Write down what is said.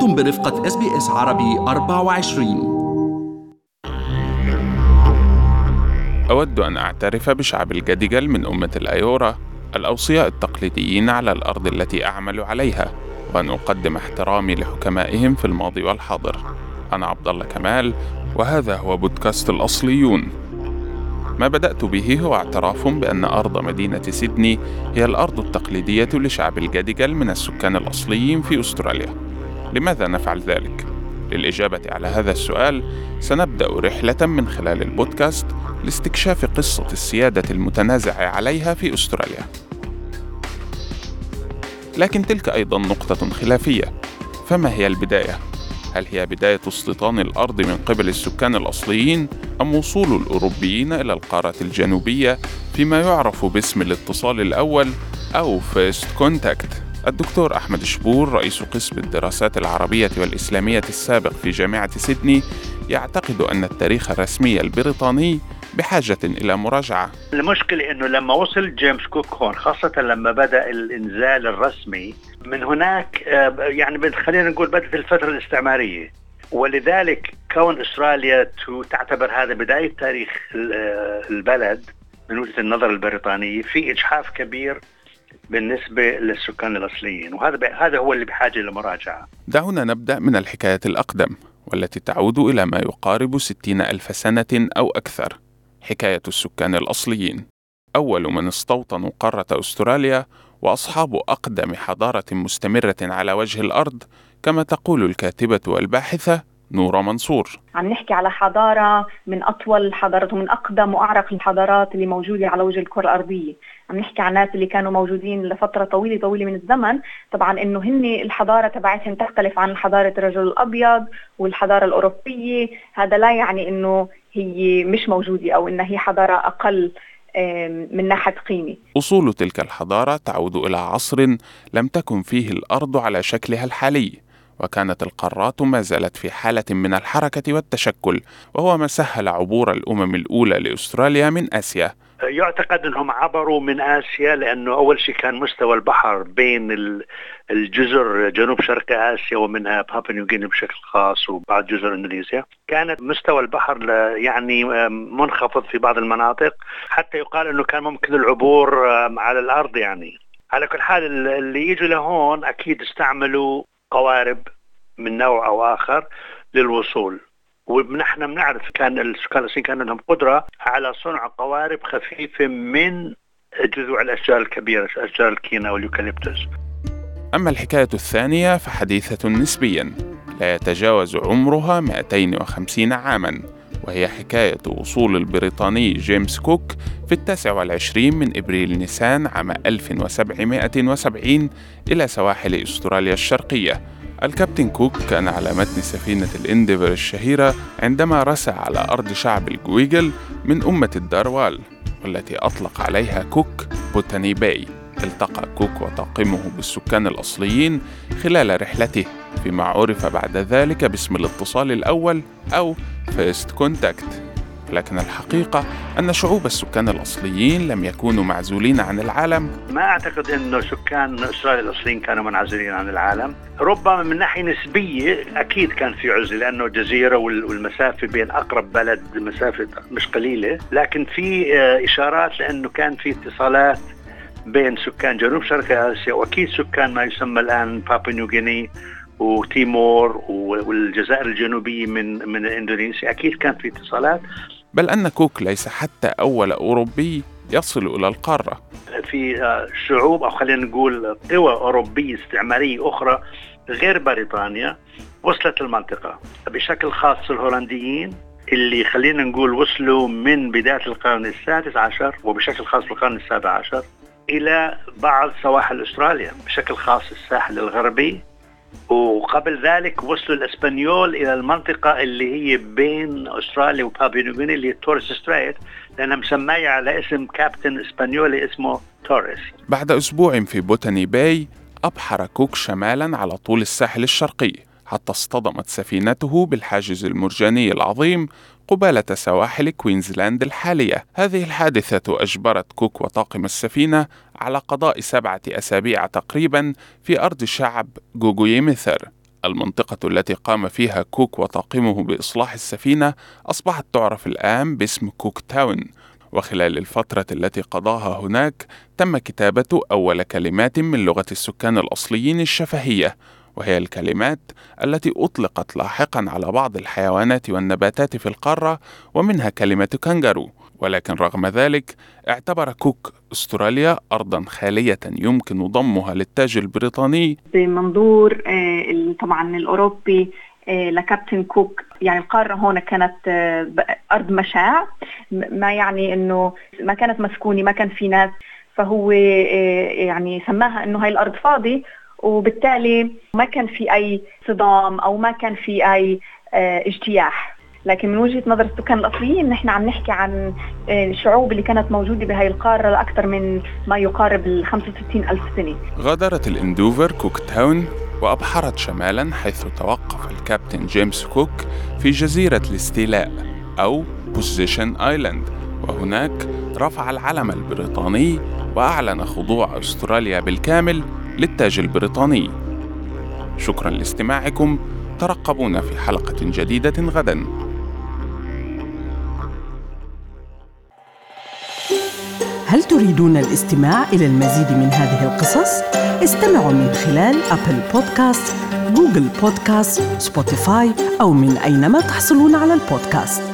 أنتم برفقة إس بي إس عربي 24 أود أن أعترف بشعب الجاديجال من أمة الأيورا الأوصياء التقليديين على الأرض التي أعمل عليها وأن أقدم احترامي لحكمائهم في الماضي والحاضر. أنا عبد الله كمال وهذا هو بودكاست الأصليون. ما بدأت به هو اعتراف بأن أرض مدينة سيدني هي الأرض التقليدية لشعب الجاديجال من السكان الأصليين في أستراليا. لماذا نفعل ذلك؟ للإجابة على هذا السؤال سنبدأ رحلة من خلال البودكاست لاستكشاف قصة السيادة المتنازع عليها في أستراليا لكن تلك أيضا نقطة خلافية فما هي البداية؟ هل هي بداية استيطان الأرض من قبل السكان الأصليين أم وصول الأوروبيين إلى القارة الجنوبية فيما يعرف باسم الاتصال الأول أو first contact الدكتور أحمد شبور رئيس قسم الدراسات العربية والإسلامية السابق في جامعة سيدني يعتقد أن التاريخ الرسمي البريطاني بحاجة إلى مراجعة. المشكلة أنه لما وصل جيمس كوك هون خاصة لما بدأ الإنزال الرسمي من هناك آه، يعني خلينا نقول بدأت الفترة الاستعمارية. ولذلك كون استراليا تعتبر هذا بداية تاريخ آه، البلد من وجهة النظر البريطانية في إجحاف كبير بالنسبة للسكان الأصليين وهذا هذا هو اللي بحاجة لمراجعة. دعونا نبدأ من الحكاية الأقدم والتي تعود إلى ما يقارب ستين ألف سنة أو أكثر. حكاية السكان الأصليين. أول من استوطنوا قارة أستراليا وأصحاب أقدم حضارة مستمرة على وجه الأرض كما تقول الكاتبة والباحثة نورة منصور. عم نحكي على حضارة من أطول الحضارات ومن أقدم وأعرق الحضارات اللي موجودة على وجه الكرة الأرضية. عم نحكي عن ناس اللي كانوا موجودين لفترة طويلة طويلة من الزمن. طبعا إنه هن الحضارة تبعتهم تختلف عن حضارة الرجل الأبيض والحضارة الأوروبية. هذا لا يعني إنه هي مش موجودة أو إنها هي حضارة أقل من ناحية قيمة. أصول تلك الحضارة تعود إلى عصر لم تكن فيه الأرض على شكلها الحالي. وكانت القارات ما زالت في حالة من الحركة والتشكل وهو ما سهل عبور الأمم الأولى لأستراليا من آسيا. يعتقد أنهم عبروا من آسيا لأنه أول شيء كان مستوى البحر بين الجزر جنوب شرق آسيا ومنها بابا نيوغيني بشكل خاص وبعض جزر إندونيسيا. كانت مستوى البحر يعني منخفض في بعض المناطق. حتى يقال أنه كان ممكن العبور على الأرض يعني. على كل حال اللي يجوا لهون أكيد استعملوا قوارب من نوع أو آخر للوصول ونحن بنعرف كان السكان الصين كان لهم قدرة على صنع قوارب خفيفة من جذوع الأشجار الكبيرة اشجار الكينا واليوكاليبتوس. أما الحكاية الثانية فحديثة نسبيا لا يتجاوز عمرها 250 عاما وهي حكاية وصول البريطاني جيمس كوك في التاسع والعشرين من إبريل نيسان عام 1770 إلى سواحل أستراليا الشرقية. الكابتن كوك كان على متن سفينة الإنديفر الشهيرة عندما رسى على أرض شعب الجويجال من أمة الداروال والتي أطلق عليها كوك بوتاني باي. التقى كوك وطاقمه بالسكان الأصليين خلال رحلته فيما عرف بعد ذلك باسم الاتصال الأول أو first contact لكن الحقيقة أن شعوب السكان الأصليين لم يكونوا معزولين عن العالم. ما أعتقد أن سكان أستراليا الأصليين كانوا منعزلين عن العالم. ربما من ناحية نسبية أكيد كان في عزلة لأنه جزيرة والمسافة بين أقرب بلد مسافة مش قليلة. لكن في آه، إشارات لأنه كان في اتصالات بين سكان جنوب شرق آسيا وأكيد سكان ما يسمى الآن بابا نيوغيني وتيمور والجزائر الجنوبية من من إندونيسيا. أكيد كان في اتصالات. بل أن كوك ليس حتى أول أوروبي يصل إلى القارة. في آه، شعوب أو خلينا نقول قوى أوروبية استعمارية أخرى غير بريطانيا وصلت المنطقة. بشكل خاص الهولنديين اللي خلينا نقول وصلوا من بداية القرن السادس عشر وبشكل خاص القرن السابع عشر. إلى بعض سواحل أستراليا بشكل خاص الساحل الغربي وقبل ذلك وصلوا الإسبانيول إلى المنطقة اللي هي بين أستراليا وبابيا نيوغيني اللي هي توريس ستريت لأنها مسمية على اسم كابتن إسبانيولي اسمه توريس. بعد أسبوع في بوتاني باي أبحر كوك شمالا على طول الساحل الشرقي. حتى اصطدمت سفينته بالحاجز المرجاني العظيم قبالة سواحل كوينزلاند الحالية. هذه الحادثة أجبرت كوك وطاقم السفينة على قضاء سبعة أسابيع تقريبا في أرض شعب جوجويميثر. المنطقة التي قام فيها كوك وطاقمه بإصلاح السفينة أصبحت تعرف الآن باسم كوك تاون. وخلال الفترة التي قضاها هناك تم كتابة أول كلمات من لغة السكان الأصليين الشفهية. وهي الكلمات التي أطلقت لاحقا على بعض الحيوانات والنباتات في القارة ومنها كلمة كانجارو. ولكن رغم ذلك اعتبر كوك أستراليا ارضا خالية يمكن ضمها للتاج البريطاني. بمنظور آه، طبعا الأوروبي آه، لكابتن كوك يعني القارة هون كانت آه، أرض مشاع. ما يعني إنه ما كانت مسكونة ما كان في ناس. فهو يعني سماها إنه هاي الأرض فاضي وبالتالي ما كان في أي صدام أو ما كان في أي اجتياح لكن من وجهة نظر السكان الأصليين نحن عم نحكي عن آه، الشعوب اللي كانت موجودة بهي القارة لأكثر من ما يقارب ال 65 ألف سنة. غادرت ال Endeavour كوك تاون وأبحرت شمالا حيث توقف الكابتن جيمس كوك في جزيرة الاستيلاء أو Possession Island وهناك رفع العلم البريطاني وأعلن خضوع أستراليا بالكامل للتاج البريطاني. شكرا لاستماعكم ترقبونا في حلقة جديدة غدا. هل تريدون الاستماع إلى المزيد من هذه القصص؟ استمعوا من خلال Apple Podcast، Google Podcast، Spotify أو من أينما تحصلون على البودكاست